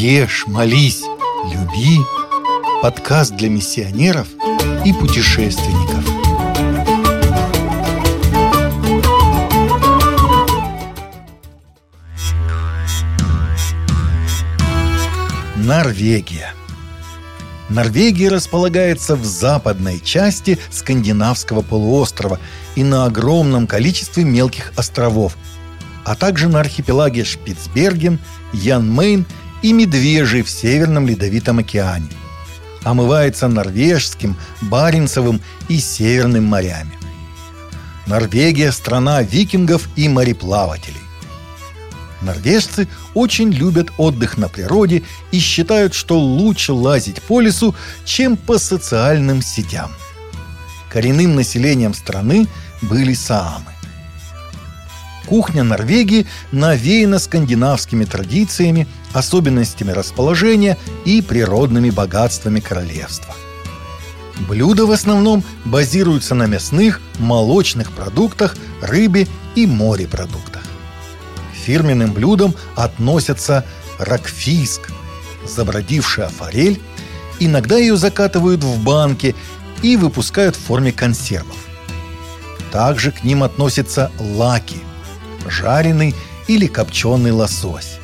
Ешь, молись, люби. Подкаст для миссионеров и путешественников. Норвегия. Норвегия располагается в западной части скандинавского полуострова и на огромном количестве мелких островов, а также на архипелаге Шпицберген, Янмейн и Медвежий в Северном Ледовитом океане. Омывается Норвежским, Баренцевым и Северным морями. Норвегия – страна викингов и мореплавателей. Норвежцы очень любят отдых на природе и считают, что лучше лазить по лесу, чем по социальным сетям. Коренным населением страны были саамы. Кухня Норвегии навеяна скандинавскими традициями, особенностями расположения и природными богатствами королевства. Блюда в основном базируются на мясных, молочных продуктах, рыбе и морепродуктах. Фирменным блюдам относятся ракфиск, забродившая форель, иногда ее закатывают в банки и выпускают в форме консервов. Также к ним относятся лаки – жареный или копченый лосось,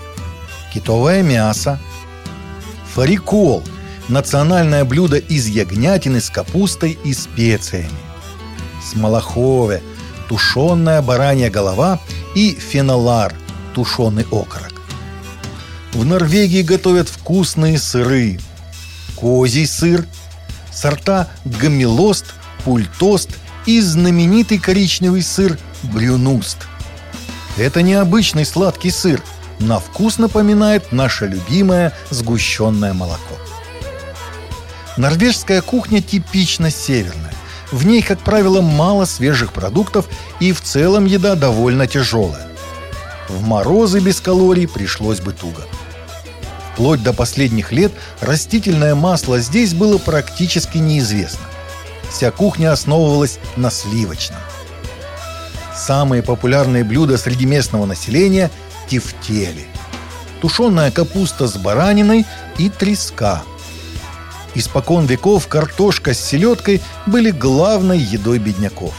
китовое мясо, фарикол – национальное блюдо из ягнятины с капустой и специями, смолохове – тушеная баранья голова и фенолар – тушеный окорок. В Норвегии готовят вкусные сыры, козий сыр, сорта гамилост, пультост и знаменитый коричневый сыр брюнуст – это необычный сладкий сыр. На вкус напоминает наше любимое сгущенное молоко. Норвежская кухня типично северная. В ней, как правило, мало свежих продуктов и в целом еда довольно тяжелая. В морозы без калорий пришлось бы туго. Вплоть до последних лет растительное масло здесь было практически неизвестно. Вся кухня основывалась на сливочном. Самые популярные блюда среди местного населения – тефтели. Тушеная капуста с бараниной и треска. Испокон веков картошка с селедкой были главной едой бедняков.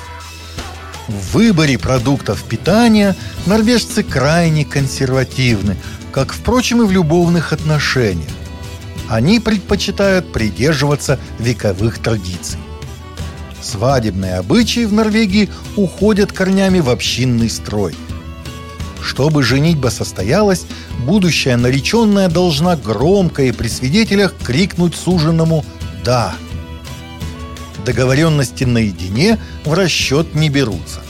В выборе продуктов питания норвежцы крайне консервативны, как, впрочем, и в любовных отношениях. Они предпочитают придерживаться вековых традиций. Свадебные обычаи в Норвегии уходят корнями в общинный строй. Чтобы женитьба состоялась, будущая нареченная должна громко и при свидетелях крикнуть суженому «Да». Договоренности наедине в расчет не берутся.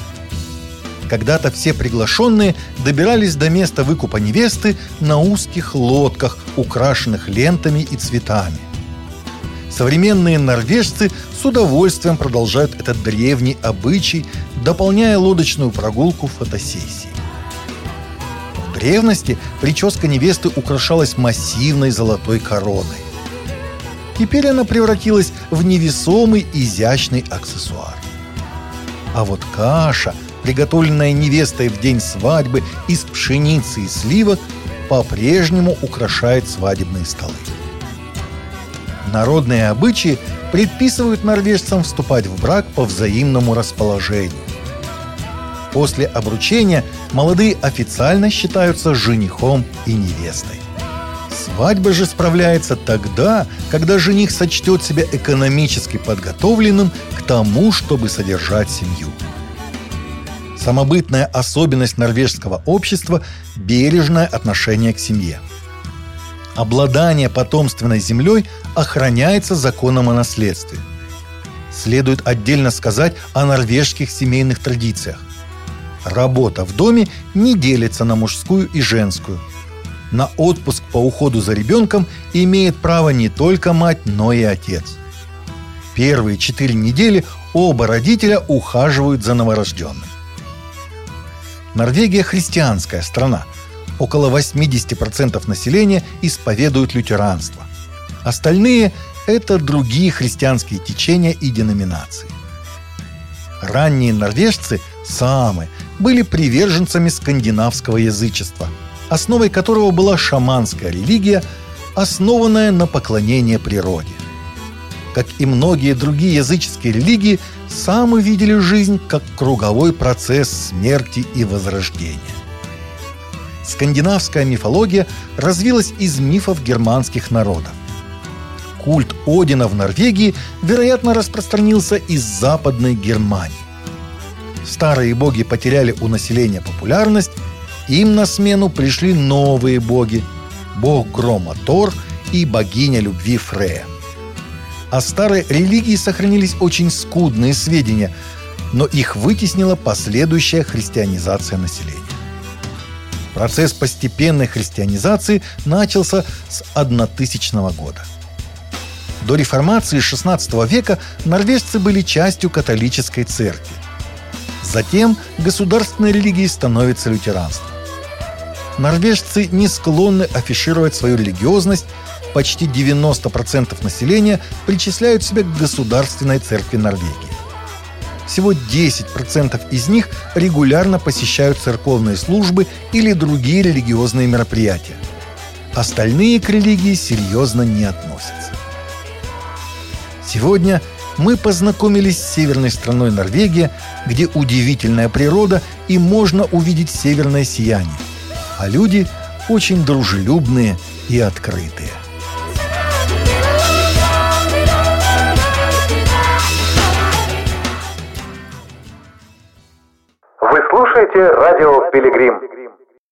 Когда-то все приглашенные добирались до места выкупа невесты на узких лодках, украшенных лентами и цветами. Современные норвежцы с удовольствием продолжают этот древний обычай, дополняя лодочную прогулку фотосессией. В древности прическа невесты украшалась массивной золотой короной. Теперь она превратилась в невесомый изящный аксессуар. А вот каша, приготовленная невестой в день свадьбы из пшеницы и сливок, по-прежнему украшает свадебные столы. Народные обычаи предписывают норвежцам вступать в брак по взаимному расположению. После обручения молодые официально считаются женихом и невестой. Свадьба же справляется тогда, когда жених сочтет себя экономически подготовленным к тому, чтобы содержать семью. Самобытная особенность норвежского общества – бережное отношение к семье – обладание потомственной землей охраняется законом о наследстве. Следует отдельно сказать о норвежских семейных традициях. Работа в доме не делится на мужскую и женскую. На отпуск по уходу за ребенком имеет право не только мать, но и отец. Первые четыре недели оба родителя ухаживают за новорожденным. Норвегия христианская страна – около 80% населения исповедуют лютеранство. Остальные – это другие христианские течения и деноминации. Ранние норвежцы, саамы, были приверженцами скандинавского язычества, основой которого была шаманская религия, основанная на поклонении природе. Как и многие другие языческие религии, самы видели жизнь как круговой процесс смерти и возрождения. Скандинавская мифология развилась из мифов германских народов. Культ Одина в Норвегии, вероятно, распространился из Западной Германии. Старые боги потеряли у населения популярность, им на смену пришли новые боги – бог грома Тор и богиня любви Фрея. О старой религии сохранились очень скудные сведения, но их вытеснила последующая христианизация населения. Процесс постепенной христианизации начался с 1000 года. До реформации XVI века норвежцы были частью католической церкви. Затем государственной религией становится лютеранство. Норвежцы не склонны афишировать свою религиозность, почти 90% населения причисляют себя к государственной церкви Норвегии. Всего 10% из них регулярно посещают церковные службы или другие религиозные мероприятия. Остальные к религии серьезно не относятся. Сегодня мы познакомились с северной страной Норвегия, где удивительная природа и можно увидеть северное сияние – а люди очень дружелюбные и открытые. Вы слушаете радио «Пилигрим».